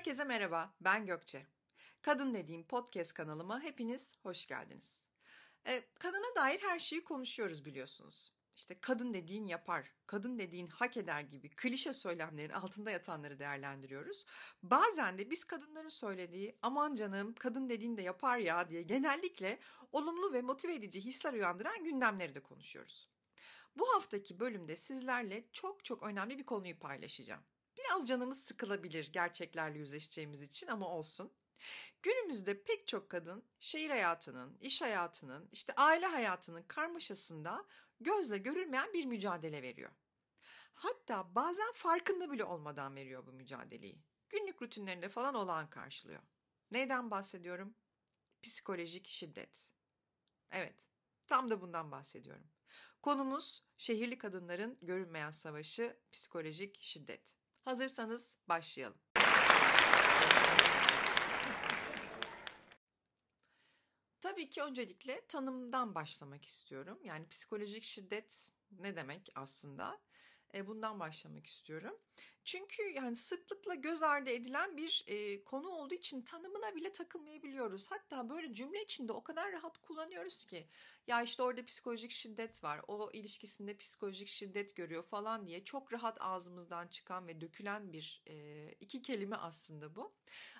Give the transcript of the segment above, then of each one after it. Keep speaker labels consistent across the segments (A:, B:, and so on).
A: Herkese merhaba, ben Gökçe. Kadın dediğim podcast kanalıma hepiniz hoş geldiniz. E, kadına dair her şeyi konuşuyoruz biliyorsunuz. İşte kadın dediğin yapar, kadın dediğin hak eder gibi klişe söylemlerin altında yatanları değerlendiriyoruz. Bazen de biz kadınların söylediği aman canım kadın dediğin de yapar ya diye genellikle olumlu ve motive edici hisler uyandıran gündemleri de konuşuyoruz. Bu haftaki bölümde sizlerle çok çok önemli bir konuyu paylaşacağım. Biraz canımız sıkılabilir gerçeklerle yüzleşeceğimiz için ama olsun. Günümüzde pek çok kadın şehir hayatının, iş hayatının, işte aile hayatının karmaşasında gözle görülmeyen bir mücadele veriyor. Hatta bazen farkında bile olmadan veriyor bu mücadeleyi. Günlük rutinlerinde falan olağan karşılıyor. Neyden bahsediyorum? Psikolojik şiddet. Evet, tam da bundan bahsediyorum. Konumuz şehirli kadınların görünmeyen savaşı, psikolojik şiddet. Hazırsanız başlayalım. Tabii ki öncelikle tanımdan başlamak istiyorum. Yani psikolojik şiddet ne demek aslında? E, bundan başlamak istiyorum. Çünkü yani sıklıkla göz ardı edilen bir e, konu olduğu için tanımına bile takılmayabiliyoruz. Hatta böyle cümle içinde o kadar rahat kullanıyoruz ki ya işte orada psikolojik şiddet var. O ilişkisinde psikolojik şiddet görüyor falan diye çok rahat ağzımızdan çıkan ve dökülen bir e, iki kelime aslında bu.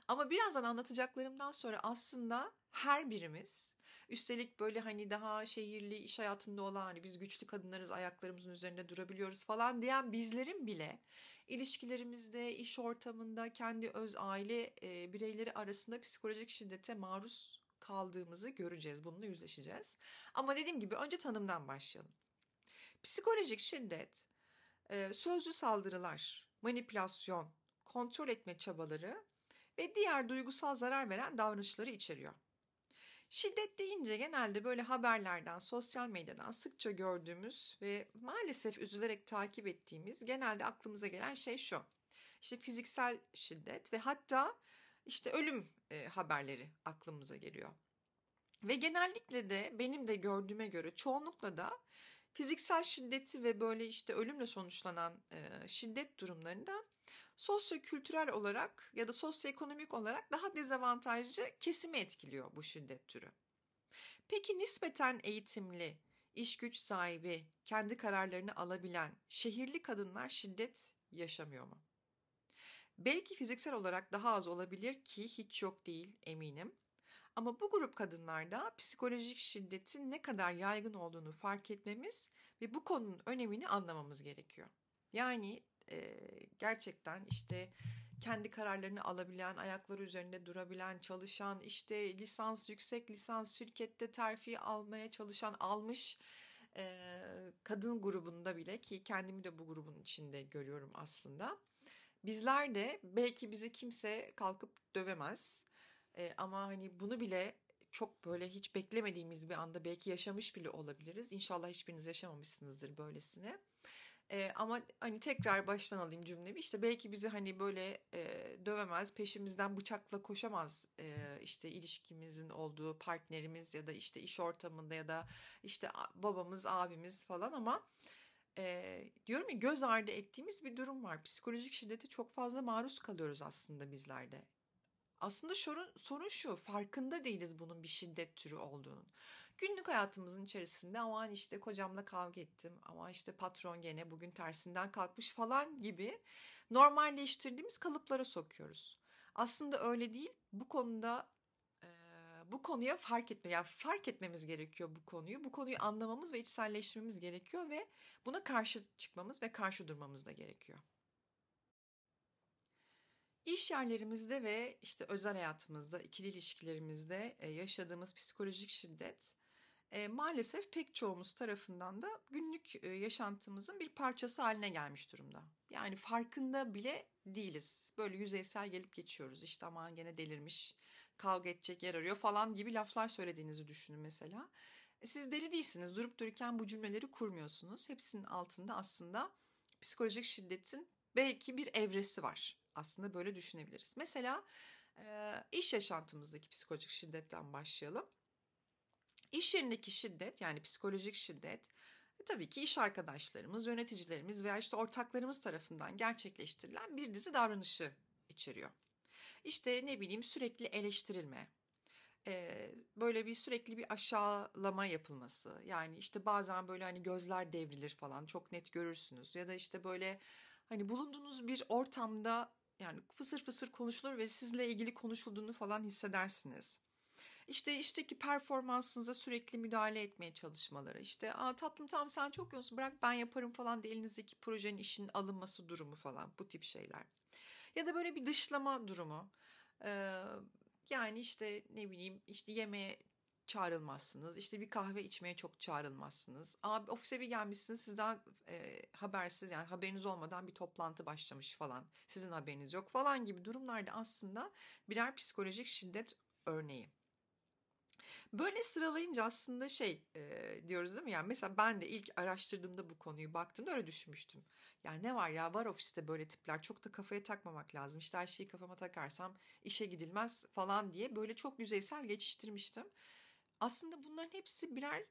A: Ama birazdan anlatacaklarımdan sonra aslında her birimiz üstelik böyle hani daha şehirli iş hayatında olan hani biz güçlü kadınlarız ayaklarımızın üzerinde durabiliyoruz falan diyen bizlerin bile ilişkilerimizde, iş ortamında, kendi öz aile e, bireyleri arasında psikolojik şiddete maruz kaldığımızı göreceğiz. Bununla yüzleşeceğiz. Ama dediğim gibi önce tanımdan başlayalım. Psikolojik şiddet e, sözlü saldırılar, manipülasyon, kontrol etme çabaları ve diğer duygusal zarar veren davranışları içeriyor. Şiddet deyince genelde böyle haberlerden, sosyal medyadan sıkça gördüğümüz ve maalesef üzülerek takip ettiğimiz genelde aklımıza gelen şey şu. İşte fiziksel şiddet ve hatta işte ölüm e, haberleri aklımıza geliyor. Ve genellikle de benim de gördüğüme göre çoğunlukla da fiziksel şiddeti ve böyle işte ölümle sonuçlanan e, şiddet durumlarında sosyo-kültürel olarak ya da sosyoekonomik olarak daha dezavantajlı kesimi etkiliyor bu şiddet türü. Peki nispeten eğitimli, iş güç sahibi, kendi kararlarını alabilen şehirli kadınlar şiddet yaşamıyor mu? Belki fiziksel olarak daha az olabilir ki hiç yok değil eminim. Ama bu grup kadınlarda psikolojik şiddetin ne kadar yaygın olduğunu fark etmemiz ve bu konunun önemini anlamamız gerekiyor. Yani e, gerçekten işte kendi kararlarını alabilen, ayakları üzerinde durabilen, çalışan, işte lisans, yüksek lisans şirkette terfi almaya çalışan, almış e, kadın grubunda bile ki kendimi de bu grubun içinde görüyorum aslında. Bizler de belki bizi kimse kalkıp dövemez e, ama hani bunu bile çok böyle hiç beklemediğimiz bir anda belki yaşamış bile olabiliriz. İnşallah hiçbiriniz yaşamamışsınızdır böylesine. E, ama hani tekrar baştan alayım cümlemi. İşte belki bizi hani böyle e, dövemez, peşimizden bıçakla koşamaz e, işte ilişkimizin olduğu partnerimiz ya da işte iş ortamında ya da işte babamız, abimiz falan ama e, diyorum ya göz ardı ettiğimiz bir durum var. Psikolojik şiddete çok fazla maruz kalıyoruz aslında bizlerde. Aslında sorun, sorun şu farkında değiliz bunun bir şiddet türü olduğunun. Günlük hayatımızın içerisinde aman işte kocamla kavga ettim ama işte patron gene bugün tersinden kalkmış falan gibi normalleştirdiğimiz kalıplara sokuyoruz. Aslında öyle değil. Bu konuda bu konuya fark etme, yani fark etmemiz gerekiyor bu konuyu. Bu konuyu anlamamız ve içselleştirmemiz gerekiyor ve buna karşı çıkmamız ve karşı durmamız da gerekiyor. İş yerlerimizde ve işte özel hayatımızda, ikili ilişkilerimizde yaşadığımız psikolojik şiddet e, maalesef pek çoğumuz tarafından da günlük e, yaşantımızın bir parçası haline gelmiş durumda. Yani farkında bile değiliz. Böyle yüzeysel gelip geçiyoruz. İşte aman gene delirmiş, kavga edecek yer arıyor falan gibi laflar söylediğinizi düşünün mesela. E, siz deli değilsiniz. Durup dururken bu cümleleri kurmuyorsunuz. Hepsinin altında aslında psikolojik şiddetin belki bir evresi var. Aslında böyle düşünebiliriz. Mesela iş yaşantımızdaki psikolojik şiddetten başlayalım. İş yerindeki şiddet yani psikolojik şiddet e, tabii ki iş arkadaşlarımız, yöneticilerimiz veya işte ortaklarımız tarafından gerçekleştirilen bir dizi davranışı içeriyor. İşte ne bileyim sürekli eleştirilme, böyle bir sürekli bir aşağılama yapılması. Yani işte bazen böyle hani gözler devrilir falan çok net görürsünüz. Ya da işte böyle hani bulunduğunuz bir ortamda yani fısır fısır konuşulur ve sizle ilgili konuşulduğunu falan hissedersiniz. İşte işteki performansınıza sürekli müdahale etmeye çalışmaları. İşte Aa, tatlım tamam sen çok yoğunsun bırak ben yaparım falan diye elinizdeki projenin işin alınması durumu falan bu tip şeyler. Ya da böyle bir dışlama durumu. Ee, yani işte ne bileyim işte yemeğe çağrılmazsınız. İşte bir kahve içmeye çok çağrılmazsınız. Abi ofise bir gelmişsiniz sizden e, habersiz yani haberiniz olmadan bir toplantı başlamış falan. Sizin haberiniz yok falan gibi durumlarda aslında birer psikolojik şiddet örneği. Böyle sıralayınca aslında şey e, diyoruz değil mi? Yani mesela ben de ilk araştırdığımda bu konuyu baktığımda öyle düşünmüştüm. Yani ne var ya var ofiste böyle tipler çok da kafaya takmamak lazım. İşte her şeyi kafama takarsam işe gidilmez falan diye böyle çok yüzeysel geçiştirmiştim. Aslında bunların hepsi birer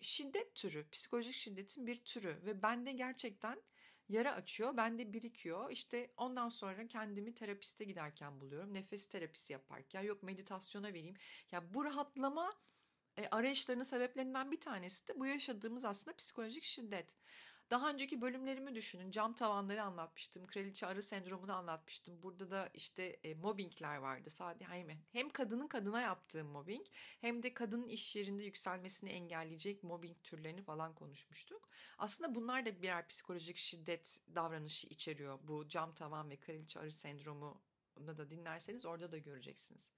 A: şiddet türü, psikolojik şiddetin bir türü ve bende gerçekten yara açıyor, bende birikiyor. İşte ondan sonra kendimi terapiste giderken buluyorum. Nefes terapisi yaparken yok meditasyona vereyim. Ya bu rahatlama e, arayışlarının sebeplerinden bir tanesi de bu yaşadığımız aslında psikolojik şiddet. Daha önceki bölümlerimi düşünün. Cam tavanları anlatmıştım. Kraliçe arı sendromunu anlatmıştım. Burada da işte e, mobbingler vardı. Sadece hem, hem kadının kadına yaptığı mobbing hem de kadının iş yerinde yükselmesini engelleyecek mobbing türlerini falan konuşmuştuk. Aslında bunlar da birer psikolojik şiddet davranışı içeriyor. Bu cam tavan ve kraliçe arı sendromu da dinlerseniz orada da göreceksiniz.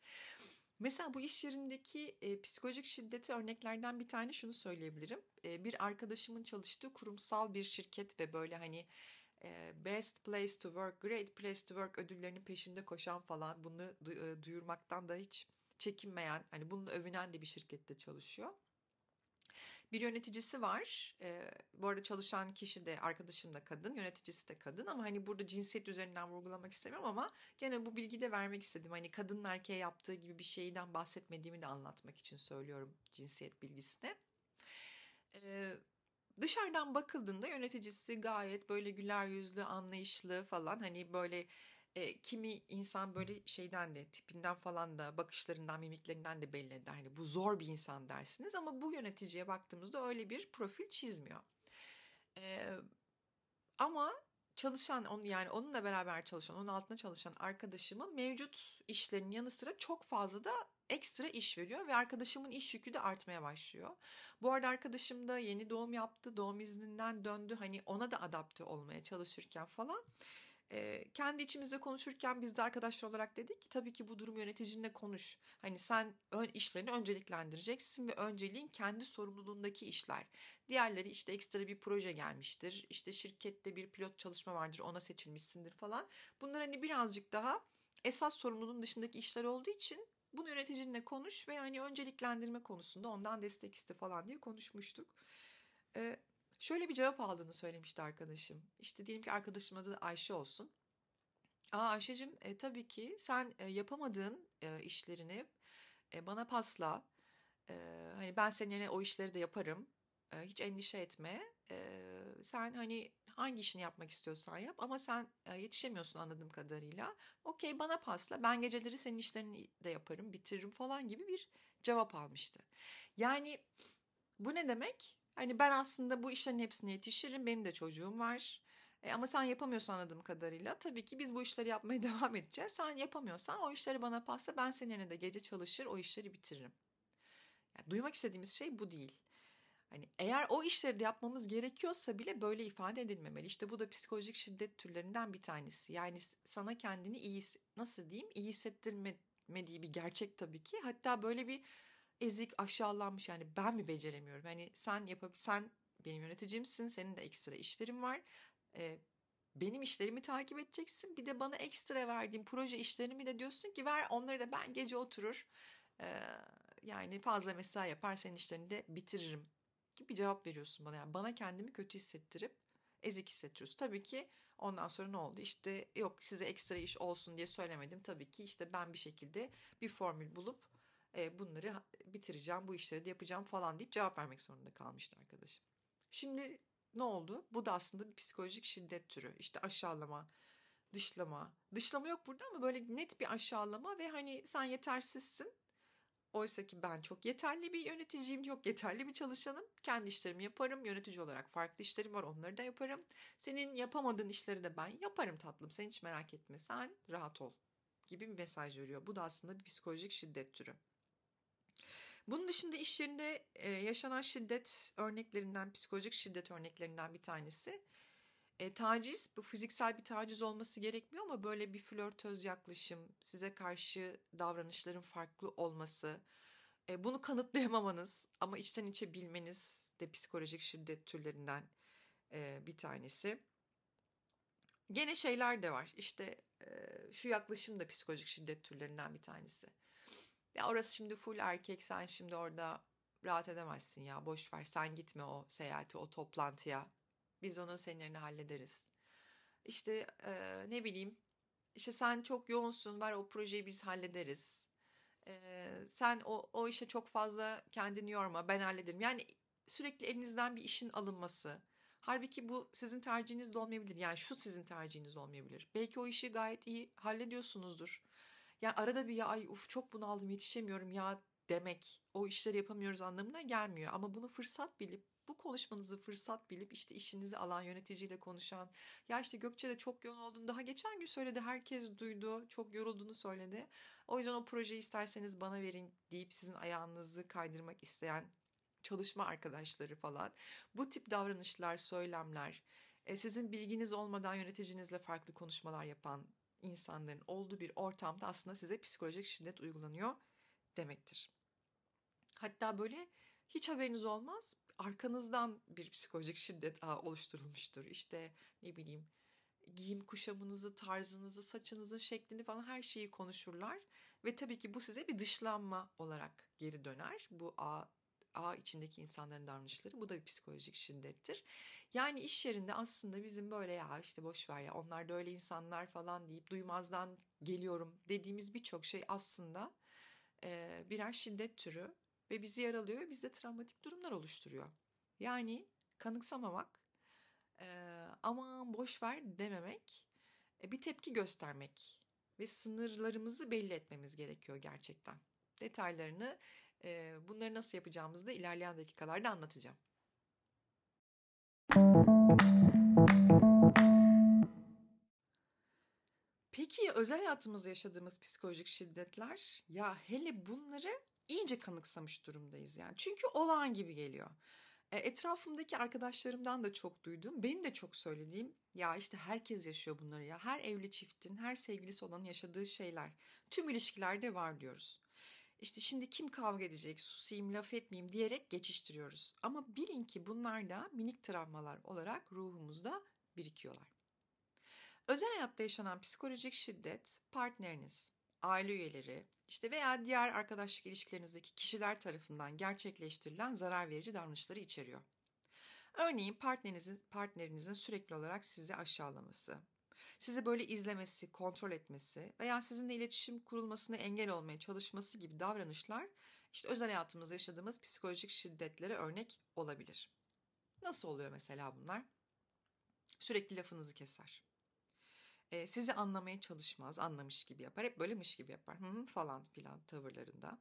A: Mesela bu iş yerindeki e, psikolojik şiddeti örneklerden bir tane şunu söyleyebilirim. E, bir arkadaşımın çalıştığı kurumsal bir şirket ve böyle hani e, Best Place to Work, Great Place to Work ödüllerinin peşinde koşan falan bunu du- duyurmaktan da hiç çekinmeyen, hani bunu övünen de bir şirkette çalışıyor bir yöneticisi var. E, bu arada çalışan kişi de arkadaşım da kadın, yöneticisi de kadın ama hani burada cinsiyet üzerinden vurgulamak istemiyorum ama gene bu bilgi de vermek istedim. Hani kadının erkeğe yaptığı gibi bir şeyden bahsetmediğimi de anlatmak için söylüyorum cinsiyet bilgisine. E, dışarıdan bakıldığında yöneticisi gayet böyle güler yüzlü, anlayışlı falan hani böyle e, kimi insan böyle şeyden de tipinden falan da bakışlarından mimiklerinden de belli eder. Hani bu zor bir insan dersiniz ama bu yöneticiye baktığımızda öyle bir profil çizmiyor. E, ama çalışan onu yani onunla beraber çalışan onun altında çalışan arkadaşımın mevcut işlerinin yanı sıra çok fazla da ekstra iş veriyor ve arkadaşımın iş yükü de artmaya başlıyor. Bu arada arkadaşım da yeni doğum yaptı, doğum izninden döndü. Hani ona da adapte olmaya çalışırken falan e, kendi içimizde konuşurken biz de arkadaşlar olarak dedik ki tabii ki bu durum yöneticinle konuş. Hani sen ön işlerini önceliklendireceksin ve önceliğin kendi sorumluluğundaki işler. Diğerleri işte ekstra bir proje gelmiştir. İşte şirkette bir pilot çalışma vardır ona seçilmişsindir falan. Bunlar hani birazcık daha esas sorumluluğun dışındaki işler olduğu için bunu yöneticinle konuş ve yani önceliklendirme konusunda ondan destek iste falan diye konuşmuştuk. Ee, Şöyle bir cevap aldığını söylemişti arkadaşım. İşte diyelim ki arkadaşım adı Ayşe olsun. Aa Ayşe'cim e, tabii ki sen e, yapamadığın e, işlerini e, bana pasla. E, hani ben senin yerine o işleri de yaparım. E, hiç endişe etme. E, sen hani hangi işini yapmak istiyorsan yap ama sen e, yetişemiyorsun anladığım kadarıyla. Okey bana pasla ben geceleri senin işlerini de yaparım bitiririm falan gibi bir cevap almıştı. Yani bu ne demek? Hani ben aslında bu işlerin hepsine yetişirim. Benim de çocuğum var. E, ama sen yapamıyorsan anladığım kadarıyla tabii ki biz bu işleri yapmaya devam edeceğiz. Sen yapamıyorsan o işleri bana pasla ben senin de gece çalışır o işleri bitiririm. Yani duymak istediğimiz şey bu değil. Hani eğer o işleri de yapmamız gerekiyorsa bile böyle ifade edilmemeli. İşte bu da psikolojik şiddet türlerinden bir tanesi. Yani sana kendini iyi nasıl diyeyim iyi hissettirmediği bir gerçek tabii ki. Hatta böyle bir ezik, aşağılanmış yani ben mi beceremiyorum? Hani sen yapab sen benim yöneticimsin, senin de ekstra işlerin var. Ee, benim işlerimi takip edeceksin. Bir de bana ekstra verdiğim proje işlerimi de diyorsun ki ver onları da ben gece oturur. Ee, yani fazla mesai yapar senin işlerini de bitiririm gibi cevap veriyorsun bana. Yani bana kendimi kötü hissettirip ezik hissettiriyorsun. Tabii ki ondan sonra ne oldu? İşte yok size ekstra iş olsun diye söylemedim. Tabii ki işte ben bir şekilde bir formül bulup e, bunları bitireceğim, bu işleri de yapacağım falan deyip cevap vermek zorunda kalmıştı arkadaşım. Şimdi ne oldu? Bu da aslında bir psikolojik şiddet türü. İşte aşağılama, dışlama. Dışlama yok burada ama böyle net bir aşağılama ve hani sen yetersizsin. Oysa ki ben çok yeterli bir yöneticiyim, yok yeterli bir çalışanım. Kendi işlerimi yaparım. Yönetici olarak farklı işlerim var, onları da yaparım. Senin yapamadığın işleri de ben yaparım tatlım. Sen hiç merak etme. Sen rahat ol gibi bir mesaj veriyor. Bu da aslında bir psikolojik şiddet türü. Bunun dışında iş yerinde yaşanan şiddet örneklerinden, psikolojik şiddet örneklerinden bir tanesi e, taciz bu fiziksel bir taciz olması gerekmiyor ama böyle bir flörtöz yaklaşım, size karşı davranışların farklı olması, e, bunu kanıtlayamamanız ama içten içe bilmeniz de psikolojik şiddet türlerinden e, bir tanesi. Gene şeyler de var. İşte e, şu yaklaşım da psikolojik şiddet türlerinden bir tanesi. Ya orası şimdi full erkek, sen şimdi orada rahat edemezsin ya. Boş ver, sen gitme o seyahati, o toplantıya biz onu senin yerine hallederiz. İşte e, ne bileyim işte sen çok yoğunsun var o projeyi biz hallederiz. E, sen o, o işe çok fazla kendini yorma ben hallederim. Yani sürekli elinizden bir işin alınması. Halbuki bu sizin tercihiniz de olmayabilir. Yani şu sizin tercihiniz olmayabilir. Belki o işi gayet iyi hallediyorsunuzdur. Yani arada bir ya ay uf çok bunaldım yetişemiyorum ya demek o işleri yapamıyoruz anlamına gelmiyor. Ama bunu fırsat bilip bu konuşmanızı fırsat bilip işte işinizi alan yöneticiyle konuşan ya işte Gökçe de çok yoğun olduğunu daha geçen gün söyledi herkes duydu çok yorulduğunu söyledi. O yüzden o projeyi isterseniz bana verin deyip sizin ayağınızı kaydırmak isteyen çalışma arkadaşları falan bu tip davranışlar söylemler e, sizin bilginiz olmadan yöneticinizle farklı konuşmalar yapan insanların olduğu bir ortamda aslında size psikolojik şiddet uygulanıyor demektir. Hatta böyle hiç haberiniz olmaz arkanızdan bir psikolojik şiddet ağı oluşturulmuştur. İşte ne bileyim giyim kuşamınızı, tarzınızı, saçınızın şeklini falan her şeyi konuşurlar. Ve tabii ki bu size bir dışlanma olarak geri döner. Bu ağ, ağ içindeki insanların davranışları. Bu da bir psikolojik şiddettir. Yani iş yerinde aslında bizim böyle ya işte boş ver ya onlar da öyle insanlar falan deyip duymazdan geliyorum dediğimiz birçok şey aslında e, birer şiddet türü ve bizi yaralıyor ve bizde travmatik durumlar oluşturuyor. Yani kanıksamamak, e, aman boş ver dememek, e, bir tepki göstermek ve sınırlarımızı belli etmemiz gerekiyor gerçekten. Detaylarını bunları nasıl yapacağımızı da ilerleyen dakikalarda anlatacağım. Peki özel hayatımızda yaşadığımız psikolojik şiddetler ya hele bunları iyice kanıksamış durumdayız yani. Çünkü olağan gibi geliyor. E, etrafımdaki arkadaşlarımdan da çok duydum. Benim de çok söylediğim ya işte herkes yaşıyor bunları ya. Her evli çiftin, her sevgilisi olanın yaşadığı şeyler. Tüm ilişkilerde var diyoruz. İşte şimdi kim kavga edecek, susayım, laf etmeyeyim diyerek geçiştiriyoruz. Ama bilin ki bunlar da minik travmalar olarak ruhumuzda birikiyorlar. Özel hayatta yaşanan psikolojik şiddet partneriniz, aile üyeleri, işte veya diğer arkadaşlık ilişkilerinizdeki kişiler tarafından gerçekleştirilen zarar verici davranışları içeriyor. Örneğin partnerinizin, partnerinizin sürekli olarak sizi aşağılaması, sizi böyle izlemesi, kontrol etmesi veya sizinle iletişim kurulmasına engel olmaya çalışması gibi davranışlar işte özel hayatımızda yaşadığımız psikolojik şiddetlere örnek olabilir. Nasıl oluyor mesela bunlar? Sürekli lafınızı keser e, sizi anlamaya çalışmaz, anlamış gibi yapar. Hep böylemiş gibi yapar hı hı falan filan tavırlarında.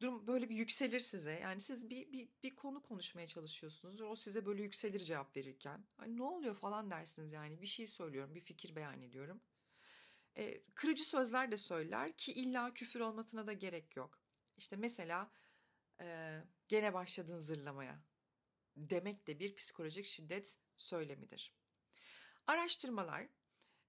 A: Durum böyle bir yükselir size. Yani siz bir, bir, bir konu konuşmaya çalışıyorsunuz. O size böyle yükselir cevap verirken. Hani ne oluyor falan dersiniz yani. Bir şey söylüyorum, bir fikir beyan ediyorum. E, kırıcı sözler de söyler ki illa küfür olmasına da gerek yok. İşte mesela e, gene başladın zırlamaya demek de bir psikolojik şiddet söylemidir. Araştırmalar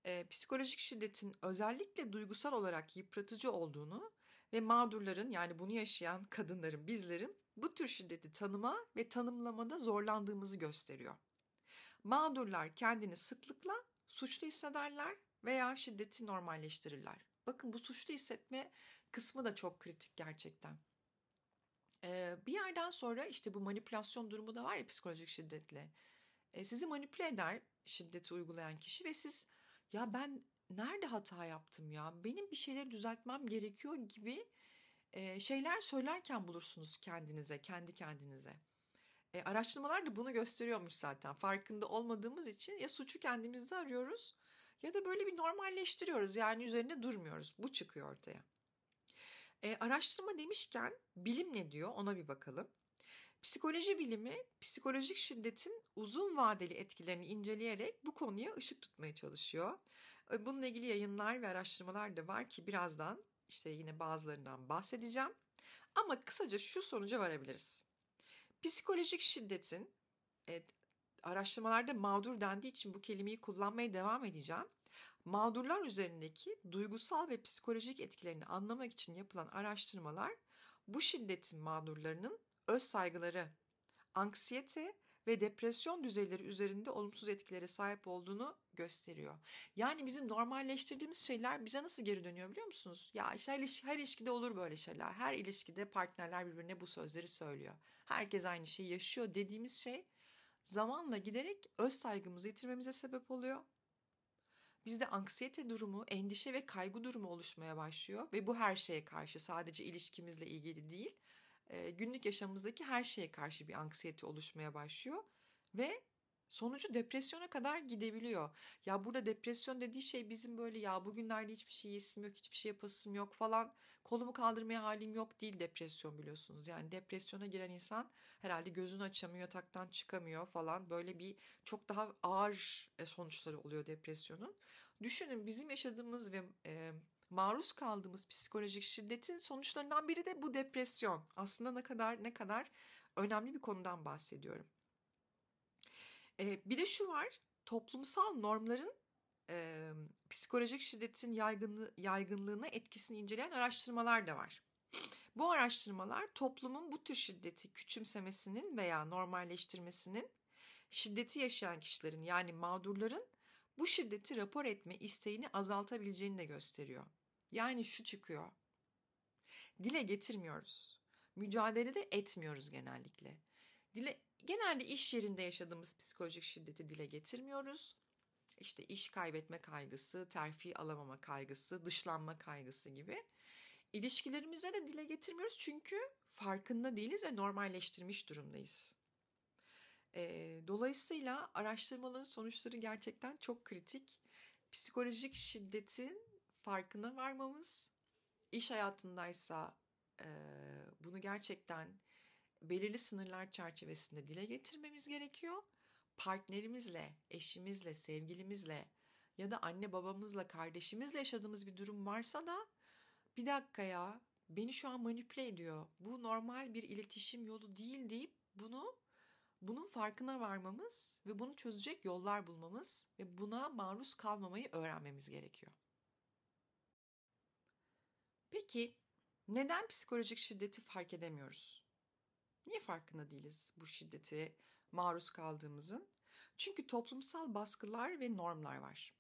A: e, psikolojik şiddetin özellikle duygusal olarak yıpratıcı olduğunu ve mağdurların yani bunu yaşayan kadınların, bizlerin bu tür şiddeti tanıma ve tanımlamada zorlandığımızı gösteriyor. Mağdurlar kendini sıklıkla suçlu hissederler veya şiddeti normalleştirirler. Bakın bu suçlu hissetme kısmı da çok kritik gerçekten. Ee, bir yerden sonra işte bu manipülasyon durumu da var ya psikolojik şiddetle. Ee, sizi manipüle eder şiddeti uygulayan kişi ve siz ya ben nerede hata yaptım ya benim bir şeyleri düzeltmem gerekiyor gibi e, şeyler söylerken bulursunuz kendinize kendi kendinize. E, araştırmalar da bunu gösteriyormuş zaten farkında olmadığımız için ya suçu kendimizde arıyoruz ya da böyle bir normalleştiriyoruz yani üzerinde durmuyoruz. Bu çıkıyor ortaya. E, araştırma demişken bilim ne diyor ona bir bakalım. Psikoloji bilimi psikolojik şiddetin uzun vadeli etkilerini inceleyerek bu konuya ışık tutmaya çalışıyor. Bununla ilgili yayınlar ve araştırmalar da var ki birazdan işte yine bazılarından bahsedeceğim. Ama kısaca şu sonuca varabiliriz. Psikolojik şiddetin e, araştırmalarda mağdur dendiği için bu kelimeyi kullanmaya devam edeceğim. Mağdurlar üzerindeki duygusal ve psikolojik etkilerini anlamak için yapılan araştırmalar bu şiddetin mağdurlarının öz saygıları, anksiyete ve depresyon düzeyleri üzerinde olumsuz etkilere sahip olduğunu gösteriyor. Yani bizim normalleştirdiğimiz şeyler bize nasıl geri dönüyor biliyor musunuz? Ya işte her, ilişki, her ilişkide olur böyle şeyler. Her ilişkide partnerler birbirine bu sözleri söylüyor. Herkes aynı şeyi yaşıyor dediğimiz şey zamanla giderek öz saygımızı yitirmemize sebep oluyor. Bizde anksiyete durumu, endişe ve kaygı durumu oluşmaya başlıyor ve bu her şeye karşı sadece ilişkimizle ilgili değil, günlük yaşamımızdaki her şeye karşı bir anksiyete oluşmaya başlıyor ve sonucu depresyona kadar gidebiliyor. Ya burada depresyon dediği şey bizim böyle ya bugünlerde hiçbir şey yesim yok, hiçbir şey yapasım yok falan, kolumu kaldırmaya halim yok değil depresyon biliyorsunuz. Yani depresyona giren insan herhalde gözünü açamıyor, yataktan çıkamıyor falan böyle bir çok daha ağır sonuçları oluyor depresyonun. Düşünün bizim yaşadığımız ve e, maruz kaldığımız psikolojik şiddetin sonuçlarından biri de bu depresyon. Aslında ne kadar ne kadar önemli bir konudan bahsediyorum. Ee, bir de şu var, toplumsal normların e, psikolojik şiddetin yaygınlığı, yaygınlığına etkisini inceleyen araştırmalar da var. Bu araştırmalar toplumun bu tür şiddeti küçümsemesinin veya normalleştirmesinin şiddeti yaşayan kişilerin yani mağdurların bu şiddeti rapor etme isteğini azaltabileceğini de gösteriyor. Yani şu çıkıyor. Dile getirmiyoruz. Mücadele de etmiyoruz genellikle. Dile genelde iş yerinde yaşadığımız psikolojik şiddeti dile getirmiyoruz. İşte iş kaybetme kaygısı, terfi alamama kaygısı, dışlanma kaygısı gibi. İlişkilerimize de dile getirmiyoruz çünkü farkında değiliz ve normalleştirmiş durumdayız. E, dolayısıyla araştırmaların sonuçları gerçekten çok kritik. Psikolojik şiddetin farkına varmamız, iş hayatındaysa e, bunu gerçekten belirli sınırlar çerçevesinde dile getirmemiz gerekiyor. Partnerimizle, eşimizle, sevgilimizle ya da anne babamızla, kardeşimizle yaşadığımız bir durum varsa da bir dakika ya beni şu an manipüle ediyor. Bu normal bir iletişim yolu değil deyip bunu bunun farkına varmamız ve bunu çözecek yollar bulmamız ve buna maruz kalmamayı öğrenmemiz gerekiyor. Peki neden psikolojik şiddeti fark edemiyoruz? Niye farkında değiliz bu şiddete maruz kaldığımızın? Çünkü toplumsal baskılar ve normlar var.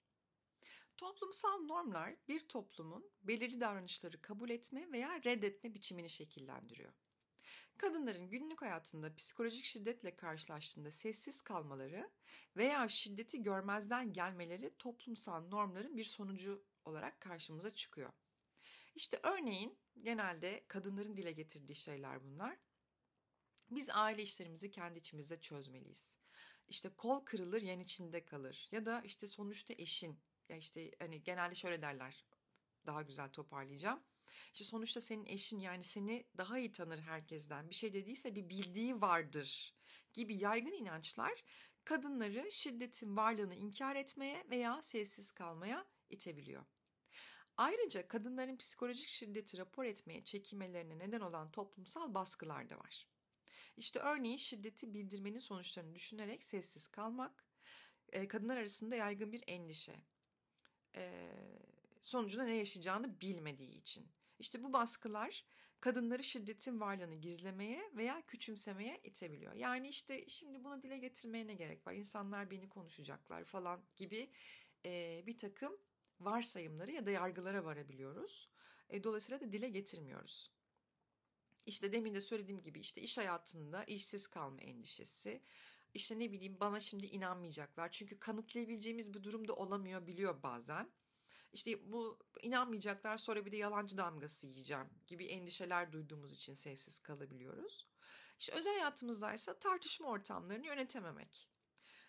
A: Toplumsal normlar bir toplumun belirli davranışları kabul etme veya reddetme biçimini şekillendiriyor. Kadınların günlük hayatında psikolojik şiddetle karşılaştığında sessiz kalmaları veya şiddeti görmezden gelmeleri toplumsal normların bir sonucu olarak karşımıza çıkıyor. İşte örneğin genelde kadınların dile getirdiği şeyler bunlar. Biz aile işlerimizi kendi içimizde çözmeliyiz. İşte kol kırılır yan içinde kalır ya da işte sonuçta eşin ya işte hani genelde şöyle derler daha güzel toparlayacağım. İşte sonuçta senin eşin yani seni daha iyi tanır herkesten. Bir şey dediyse bir bildiği vardır gibi yaygın inançlar kadınları şiddetin varlığını inkar etmeye veya sessiz kalmaya itebiliyor. Ayrıca kadınların psikolojik şiddeti rapor etmeye çekinmelerine neden olan toplumsal baskılar da var. İşte örneğin şiddeti bildirmenin sonuçlarını düşünerek sessiz kalmak, kadınlar arasında yaygın bir endişe, sonucunda ne yaşayacağını bilmediği için. İşte bu baskılar kadınları şiddetin varlığını gizlemeye veya küçümsemeye itebiliyor. Yani işte şimdi bunu dile getirmeye ne gerek var? İnsanlar beni konuşacaklar falan gibi e, bir takım varsayımları ya da yargılara varabiliyoruz. E, dolayısıyla da dile getirmiyoruz. İşte demin de söylediğim gibi işte iş hayatında işsiz kalma endişesi. İşte ne bileyim bana şimdi inanmayacaklar. Çünkü kanıtlayabileceğimiz bir durumda olamıyor biliyor bazen. İşte bu inanmayacaklar sonra bir de yalancı damgası yiyeceğim gibi endişeler duyduğumuz için sessiz kalabiliyoruz. İşte özel hayatımızda ise tartışma ortamlarını yönetememek.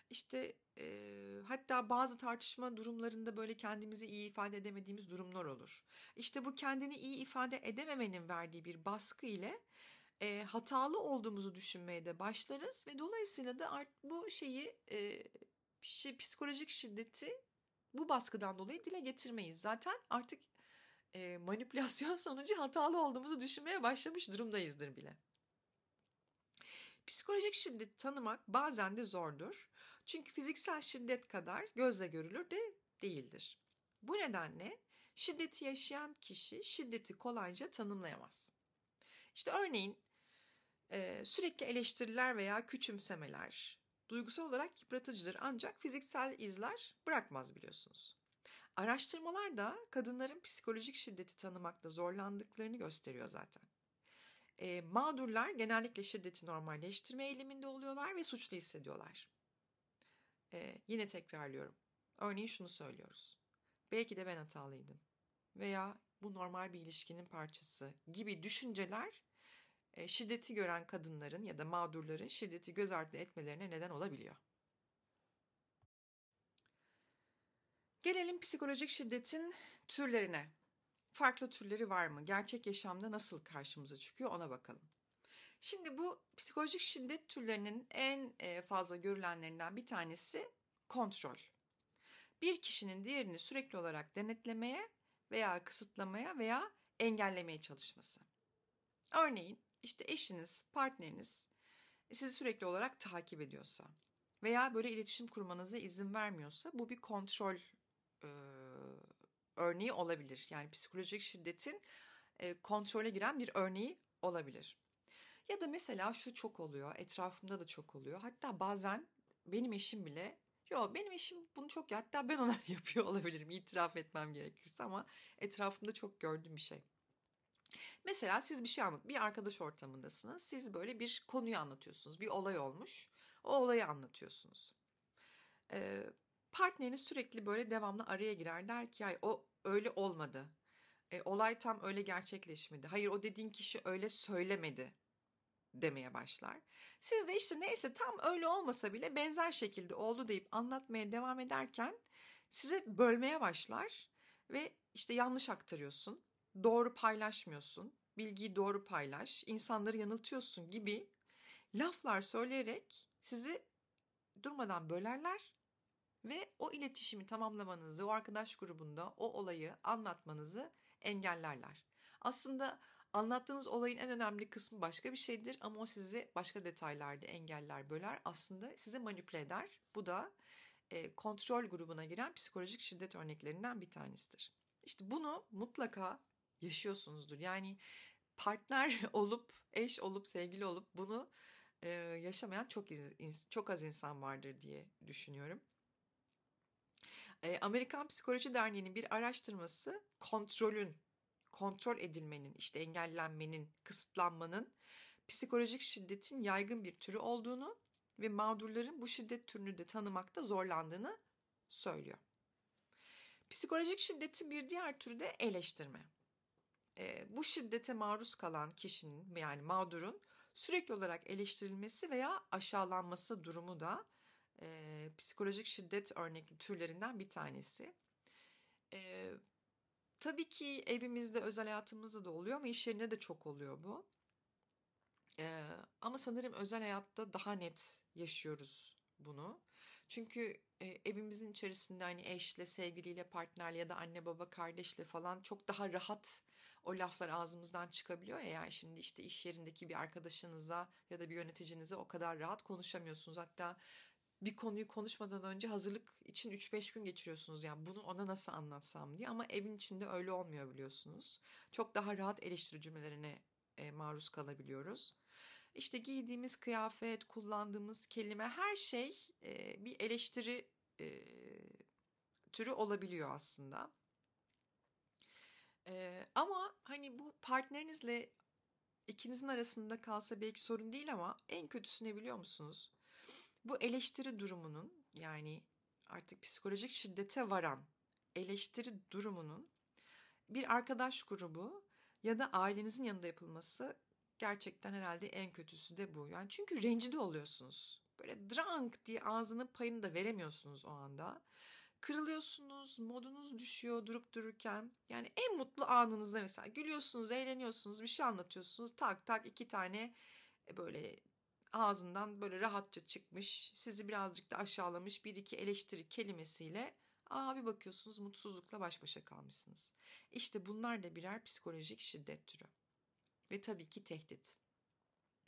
A: işte e, hatta bazı tartışma durumlarında böyle kendimizi iyi ifade edemediğimiz durumlar olur. İşte bu kendini iyi ifade edememenin verdiği bir baskı ile e, hatalı olduğumuzu düşünmeye de başlarız ve dolayısıyla da art, bu şeyi e, psikolojik şiddeti bu baskıdan dolayı dile getirmeyiz. Zaten artık e, manipülasyon sonucu hatalı olduğumuzu düşünmeye başlamış durumdayızdır bile. Psikolojik şiddet tanımak bazen de zordur. Çünkü fiziksel şiddet kadar gözle görülür de değildir. Bu nedenle şiddeti yaşayan kişi şiddeti kolayca tanımlayamaz. İşte örneğin e, sürekli eleştiriler veya küçümsemeler duygusal olarak yıpratıcıdır ancak fiziksel izler bırakmaz biliyorsunuz. Araştırmalar da kadınların psikolojik şiddeti tanımakta zorlandıklarını gösteriyor zaten. E, mağdurlar genellikle şiddeti normalleştirme eğiliminde oluyorlar ve suçlu hissediyorlar. E, yine tekrarlıyorum. Örneğin şunu söylüyoruz. Belki de ben hatalıydım. Veya bu normal bir ilişkinin parçası gibi düşünceler şiddeti gören kadınların ya da mağdurların şiddeti göz ardı etmelerine neden olabiliyor. Gelelim psikolojik şiddetin türlerine. Farklı türleri var mı? Gerçek yaşamda nasıl karşımıza çıkıyor ona bakalım. Şimdi bu psikolojik şiddet türlerinin en e, fazla görülenlerinden bir tanesi kontrol. Bir kişinin diğerini sürekli olarak denetlemeye veya kısıtlamaya veya engellemeye çalışması. Örneğin işte eşiniz, partneriniz sizi sürekli olarak takip ediyorsa veya böyle iletişim kurmanıza izin vermiyorsa bu bir kontrol e, örneği olabilir. Yani psikolojik şiddetin e, kontrole giren bir örneği olabilir. Ya da mesela şu çok oluyor, etrafımda da çok oluyor. Hatta bazen benim eşim bile, yo benim eşim bunu çok hatta ben ona yapıyor olabilirim itiraf etmem gerekirse ama etrafımda çok gördüğüm bir şey. Mesela siz bir şey anlat, bir arkadaş ortamındasınız. Siz böyle bir konuyu anlatıyorsunuz. Bir olay olmuş. O olayı anlatıyorsunuz. Ee, partneriniz sürekli böyle devamlı araya girer. Der ki ay o öyle olmadı. E, olay tam öyle gerçekleşmedi. Hayır o dediğin kişi öyle söylemedi demeye başlar. Siz de işte neyse tam öyle olmasa bile benzer şekilde oldu deyip anlatmaya devam ederken size bölmeye başlar ve işte yanlış aktarıyorsun doğru paylaşmıyorsun, bilgiyi doğru paylaş, insanları yanıltıyorsun gibi laflar söyleyerek sizi durmadan bölerler ve o iletişimi tamamlamanızı, o arkadaş grubunda o olayı anlatmanızı engellerler. Aslında anlattığınız olayın en önemli kısmı başka bir şeydir ama o sizi başka detaylarda engeller, böler. Aslında sizi manipüle eder. Bu da e, kontrol grubuna giren psikolojik şiddet örneklerinden bir tanesidir. İşte bunu mutlaka yaşıyorsunuzdur. Yani partner olup, eş olup, sevgili olup bunu e, yaşamayan çok çok az insan vardır diye düşünüyorum. E, Amerikan Psikoloji Derneği'nin bir araştırması kontrolün, kontrol edilmenin, işte engellenmenin, kısıtlanmanın psikolojik şiddetin yaygın bir türü olduğunu ve mağdurların bu şiddet türünü de tanımakta zorlandığını söylüyor. Psikolojik şiddetin bir diğer türü de eleştirme bu şiddete maruz kalan kişinin yani mağdurun sürekli olarak eleştirilmesi veya aşağılanması durumu da e, psikolojik şiddet örnekli türlerinden bir tanesi. E, tabii ki evimizde, özel hayatımızda da oluyor ama iş yerinde de çok oluyor bu. E, ama sanırım özel hayatta daha net yaşıyoruz bunu. Çünkü e, evimizin içerisinde hani eşle, sevgiliyle, partnerle ya da anne baba kardeşle falan çok daha rahat o laflar ağzımızdan çıkabiliyor ya yani şimdi işte iş yerindeki bir arkadaşınıza ya da bir yöneticinize o kadar rahat konuşamıyorsunuz. Hatta bir konuyu konuşmadan önce hazırlık için 3-5 gün geçiriyorsunuz. Yani bunu ona nasıl anlatsam diye ama evin içinde öyle olmuyor biliyorsunuz. Çok daha rahat eleştiri cümlelerine e, maruz kalabiliyoruz. İşte giydiğimiz kıyafet, kullandığımız kelime her şey e, bir eleştiri e, türü olabiliyor aslında. Ee, ama hani bu partnerinizle ikinizin arasında kalsa belki sorun değil ama en kötüsü ne biliyor musunuz? Bu eleştiri durumunun yani artık psikolojik şiddete varan eleştiri durumunun bir arkadaş grubu ya da ailenizin yanında yapılması gerçekten herhalde en kötüsü de bu. Yani çünkü rencide oluyorsunuz. böyle drank diye ağzının payını da veremiyorsunuz o anda. Kırılıyorsunuz, modunuz düşüyor durup dururken. Yani en mutlu anınızda mesela gülüyorsunuz, eğleniyorsunuz, bir şey anlatıyorsunuz. Tak tak iki tane e, böyle ağzından böyle rahatça çıkmış, sizi birazcık da aşağılamış bir iki eleştiri kelimesiyle aa bir bakıyorsunuz mutsuzlukla baş başa kalmışsınız. İşte bunlar da birer psikolojik şiddet türü. Ve tabii ki tehdit.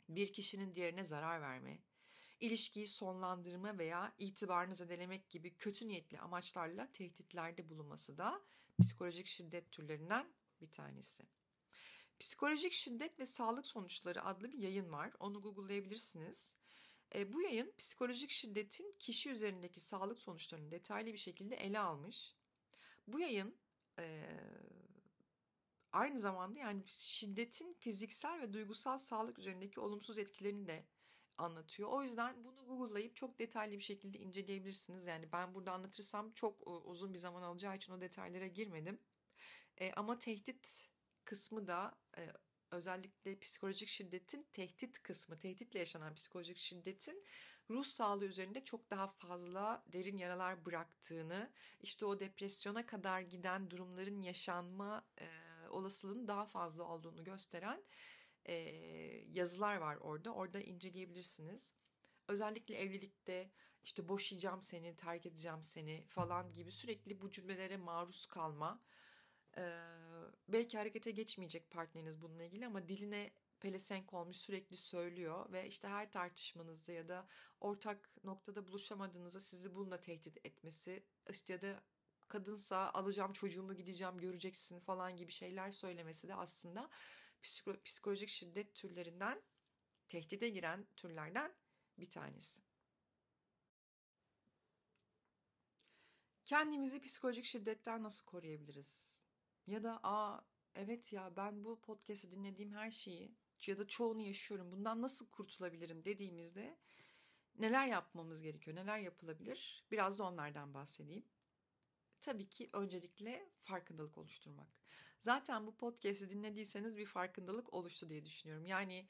A: Bir kişinin diğerine zarar verme, ilişkiyi sonlandırma veya itibarını zedelemek gibi kötü niyetli amaçlarla tehditlerde bulunması da psikolojik şiddet türlerinden bir tanesi. Psikolojik şiddet ve sağlık sonuçları adlı bir yayın var. Onu google'layabilirsiniz. E, bu yayın psikolojik şiddetin kişi üzerindeki sağlık sonuçlarını detaylı bir şekilde ele almış. Bu yayın e, aynı zamanda yani şiddetin fiziksel ve duygusal sağlık üzerindeki olumsuz etkilerini de anlatıyor. O yüzden bunu Google'layıp çok detaylı bir şekilde inceleyebilirsiniz. Yani ben burada anlatırsam çok uzun bir zaman alacağı için o detaylara girmedim. E, ama tehdit kısmı da e, özellikle psikolojik şiddetin tehdit kısmı, tehditle yaşanan psikolojik şiddetin ruh sağlığı üzerinde çok daha fazla derin yaralar bıraktığını, işte o depresyona kadar giden durumların yaşanma e, olasılığının daha fazla olduğunu gösteren e, yazılar var orada. Orada inceleyebilirsiniz. Özellikle evlilikte işte boşayacağım seni, terk edeceğim seni falan gibi sürekli bu cümlelere maruz kalma. Ee, belki harekete geçmeyecek partneriniz bununla ilgili ama diline pelesenk olmuş sürekli söylüyor ve işte her tartışmanızda ya da ortak noktada buluşamadığınızda sizi bununla tehdit etmesi işte ya da kadınsa alacağım çocuğumu gideceğim göreceksin falan gibi şeyler söylemesi de aslında psikolojik şiddet türlerinden tehdide giren türlerden bir tanesi. Kendimizi psikolojik şiddetten nasıl koruyabiliriz? Ya da aa evet ya ben bu podcast'i dinlediğim her şeyi ya da çoğunu yaşıyorum. Bundan nasıl kurtulabilirim dediğimizde neler yapmamız gerekiyor? Neler yapılabilir? Biraz da onlardan bahsedeyim. Tabii ki öncelikle farkındalık oluşturmak. Zaten bu podcast'i dinlediyseniz bir farkındalık oluştu diye düşünüyorum. Yani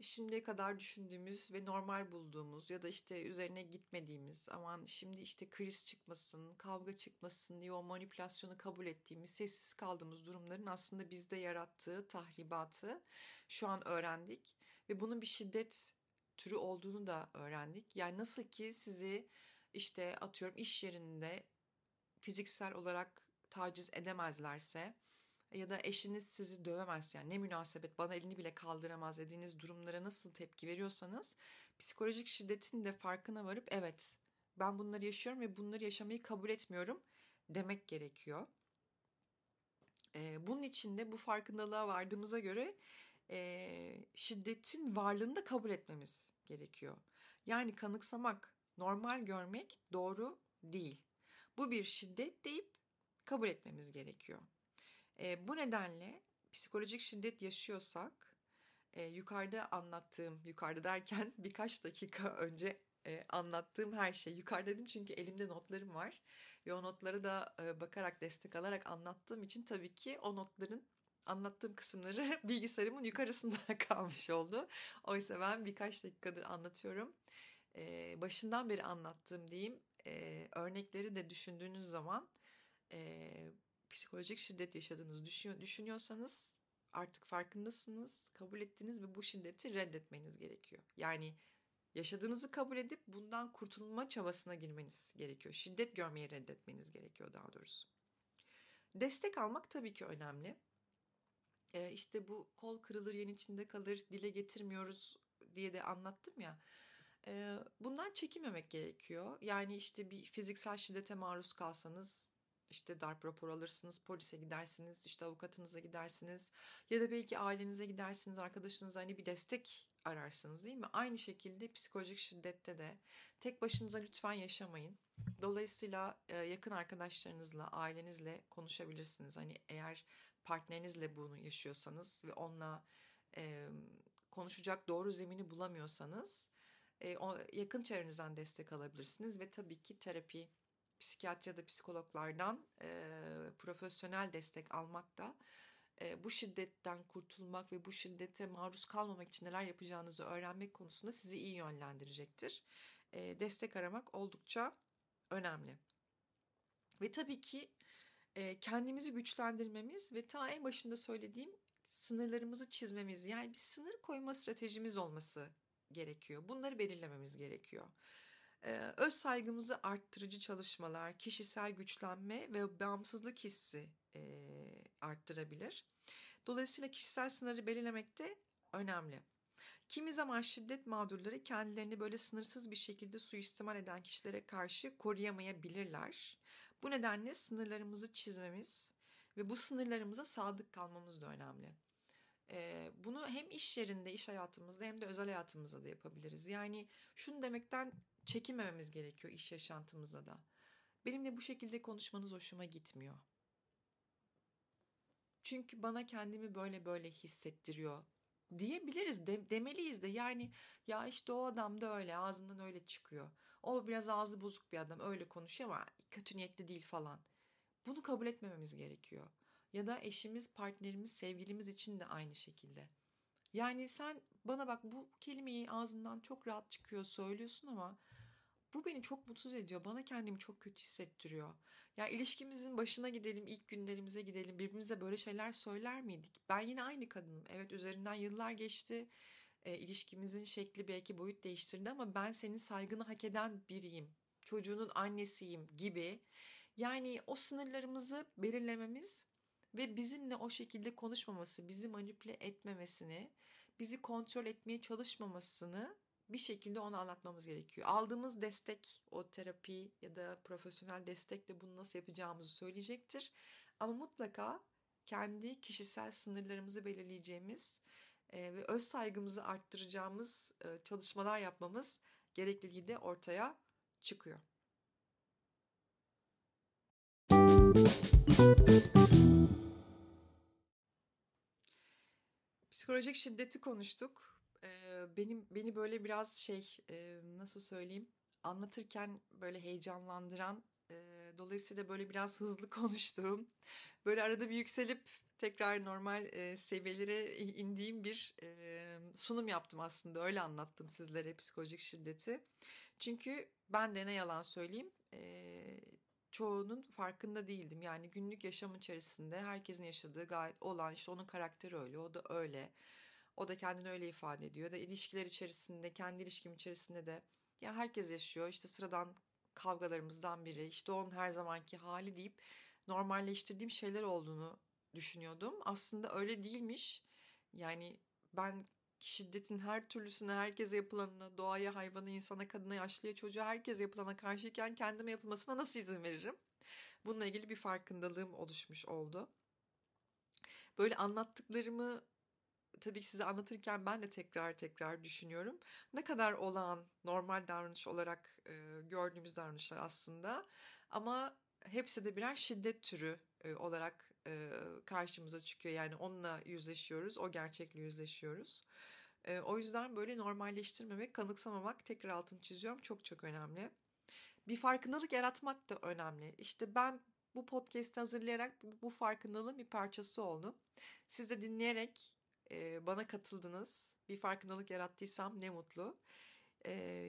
A: şimdiye kadar düşündüğümüz ve normal bulduğumuz ya da işte üzerine gitmediğimiz aman şimdi işte kriz çıkmasın, kavga çıkmasın diye o manipülasyonu kabul ettiğimiz, sessiz kaldığımız durumların aslında bizde yarattığı tahribatı şu an öğrendik ve bunun bir şiddet türü olduğunu da öğrendik. Yani nasıl ki sizi işte atıyorum iş yerinde fiziksel olarak taciz edemezlerse ya da eşiniz sizi dövemez yani ne münasebet bana elini bile kaldıramaz dediğiniz durumlara nasıl tepki veriyorsanız psikolojik şiddetin de farkına varıp evet ben bunları yaşıyorum ve bunları yaşamayı kabul etmiyorum demek gerekiyor. Bunun için de bu farkındalığa vardığımıza göre şiddetin varlığını da kabul etmemiz gerekiyor. Yani kanıksamak, normal görmek doğru değil. Bu bir şiddet deyip kabul etmemiz gerekiyor. E, bu nedenle psikolojik şiddet yaşıyorsak e, yukarıda anlattığım, yukarıda derken birkaç dakika önce e, anlattığım her şey. Yukarıda dedim çünkü elimde notlarım var ve o notları da e, bakarak destek alarak anlattığım için tabii ki o notların anlattığım kısımları bilgisayarımın yukarısında kalmış oldu. Oysa ben birkaç dakikadır anlatıyorum. E, başından beri anlattığım diyeyim e, örnekleri de düşündüğünüz zaman e, psikolojik şiddet yaşadığınızı düşünüyor, düşünüyorsanız artık farkındasınız, kabul ettiniz ve bu şiddeti reddetmeniz gerekiyor. Yani yaşadığınızı kabul edip bundan kurtulma çabasına girmeniz gerekiyor. Şiddet görmeyi reddetmeniz gerekiyor daha doğrusu. Destek almak tabii ki önemli. Ee, işte bu kol kırılır yen içinde kalır dile getirmiyoruz diye de anlattım ya. Ee, bundan çekinmemek gerekiyor. Yani işte bir fiziksel şiddete maruz kalsanız işte darp raporu alırsınız, polise gidersiniz, işte avukatınıza gidersiniz ya da belki ailenize gidersiniz, arkadaşınıza hani bir destek ararsınız değil mi? Aynı şekilde psikolojik şiddette de tek başınıza lütfen yaşamayın. Dolayısıyla yakın arkadaşlarınızla, ailenizle konuşabilirsiniz. Hani eğer partnerinizle bunu yaşıyorsanız ve onunla e, konuşacak doğru zemini bulamıyorsanız e, o, yakın çevrenizden destek alabilirsiniz ve tabii ki terapi psikiyatri ya da psikologlardan e, profesyonel destek almak da e, bu şiddetten kurtulmak ve bu şiddete maruz kalmamak için neler yapacağınızı öğrenmek konusunda sizi iyi yönlendirecektir. e, destek aramak oldukça önemli. Ve tabii ki e, kendimizi güçlendirmemiz ve ta en başında söylediğim sınırlarımızı çizmemiz yani bir sınır koyma stratejimiz olması gerekiyor. Bunları belirlememiz gerekiyor. Öz saygımızı arttırıcı çalışmalar, kişisel güçlenme ve bağımsızlık hissi arttırabilir. Dolayısıyla kişisel sınırı belirlemek de önemli. Kimi zaman şiddet mağdurları kendilerini böyle sınırsız bir şekilde suistimal eden kişilere karşı koruyamayabilirler. Bu nedenle sınırlarımızı çizmemiz ve bu sınırlarımıza sadık kalmamız da önemli. Bunu hem iş yerinde, iş hayatımızda hem de özel hayatımızda da yapabiliriz. Yani şunu demekten çekinmememiz gerekiyor iş yaşantımızda da. Benimle bu şekilde konuşmanız hoşuma gitmiyor. Çünkü bana kendimi böyle böyle hissettiriyor diyebiliriz de, demeliyiz de yani ya işte o adam da öyle ağzından öyle çıkıyor. O biraz ağzı bozuk bir adam öyle konuşuyor ama kötü niyetli değil falan. Bunu kabul etmememiz gerekiyor. Ya da eşimiz, partnerimiz, sevgilimiz için de aynı şekilde. Yani sen bana bak bu kelimeyi ağzından çok rahat çıkıyor söylüyorsun ama bu beni çok mutsuz ediyor. Bana kendimi çok kötü hissettiriyor. Ya ilişkimizin başına gidelim, ilk günlerimize gidelim. Birbirimize böyle şeyler söyler miydik? Ben yine aynı kadınım. Evet üzerinden yıllar geçti. E, ilişkimizin şekli belki boyut değiştirdi ama ben senin saygını hak eden biriyim. Çocuğunun annesiyim gibi. Yani o sınırlarımızı belirlememiz ve bizimle o şekilde konuşmaması, bizi manipüle etmemesini, bizi kontrol etmeye çalışmamasını bir şekilde ona anlatmamız gerekiyor. Aldığımız destek, o terapi ya da profesyonel destek de bunu nasıl yapacağımızı söyleyecektir. Ama mutlaka kendi kişisel sınırlarımızı belirleyeceğimiz e, ve öz saygımızı arttıracağımız e, çalışmalar yapmamız gerekliliği de ortaya çıkıyor. Psikolojik şiddeti konuştuk. Benim beni böyle biraz şey e, nasıl söyleyeyim anlatırken böyle heyecanlandıran e, dolayısıyla böyle biraz hızlı konuştuğum böyle arada bir yükselip tekrar normal e, seviyelere indiğim bir e, sunum yaptım aslında. Öyle anlattım sizlere psikolojik şiddeti. Çünkü ben de ne yalan söyleyeyim e, çoğunun farkında değildim. Yani günlük yaşam içerisinde herkesin yaşadığı gayet olan işte onun karakteri öyle o da öyle o da kendini öyle ifade ediyor. Da ilişkiler içerisinde, kendi ilişkim içerisinde de ya herkes yaşıyor. İşte sıradan kavgalarımızdan biri. İşte onun her zamanki hali deyip normalleştirdiğim şeyler olduğunu düşünüyordum. Aslında öyle değilmiş. Yani ben şiddetin her türlüsüne, herkese yapılanına, doğaya, hayvana, insana, kadına, yaşlıya, çocuğa, herkese yapılana karşıyken kendime yapılmasına nasıl izin veririm? Bununla ilgili bir farkındalığım oluşmuş oldu. Böyle anlattıklarımı tabii ki size anlatırken ben de tekrar tekrar düşünüyorum. Ne kadar olağan, normal davranış olarak e, gördüğümüz davranışlar aslında. Ama hepsi de birer şiddet türü e, olarak e, karşımıza çıkıyor. Yani onunla yüzleşiyoruz, o gerçekle yüzleşiyoruz. E, o yüzden böyle normalleştirmemek, kanıksamamak tekrar altını çiziyorum çok çok önemli. Bir farkındalık yaratmak da önemli. İşte ben bu podcast'i hazırlayarak bu farkındalığın bir parçası oldum. Siz de dinleyerek bana katıldınız. Bir farkındalık yarattıysam ne mutlu.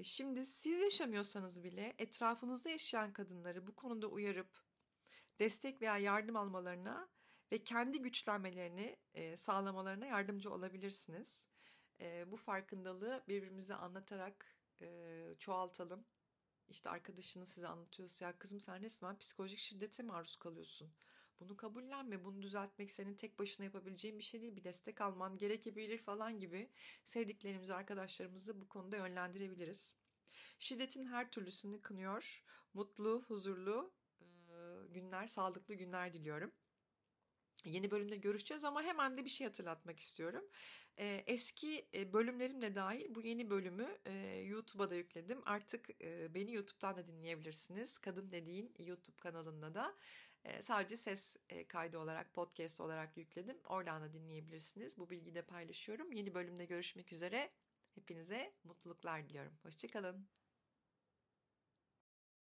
A: şimdi siz yaşamıyorsanız bile etrafınızda yaşayan kadınları bu konuda uyarıp destek veya yardım almalarına ve kendi güçlenmelerini sağlamalarına yardımcı olabilirsiniz. bu farkındalığı birbirimize anlatarak çoğaltalım. İşte arkadaşınız size anlatıyorsa ya kızım sen resmen psikolojik şiddete maruz kalıyorsun. Bunu kabullenme. Bunu düzeltmek senin tek başına yapabileceğin bir şey değil. Bir destek alman gerekebilir falan gibi sevdiklerimizi, arkadaşlarımızı bu konuda yönlendirebiliriz. Şiddetin her türlüsünü kınıyor. Mutlu, huzurlu günler, sağlıklı günler diliyorum. Yeni bölümde görüşeceğiz ama hemen de bir şey hatırlatmak istiyorum. eski bölümlerimle dahil bu yeni bölümü YouTube'a da yükledim. Artık beni YouTube'dan da dinleyebilirsiniz. Kadın Dediğin YouTube kanalında da sadece ses kaydı olarak, podcast olarak yükledim. Oradan da dinleyebilirsiniz. Bu bilgiyi de paylaşıyorum. Yeni bölümde görüşmek üzere. Hepinize mutluluklar diliyorum. Hoşçakalın.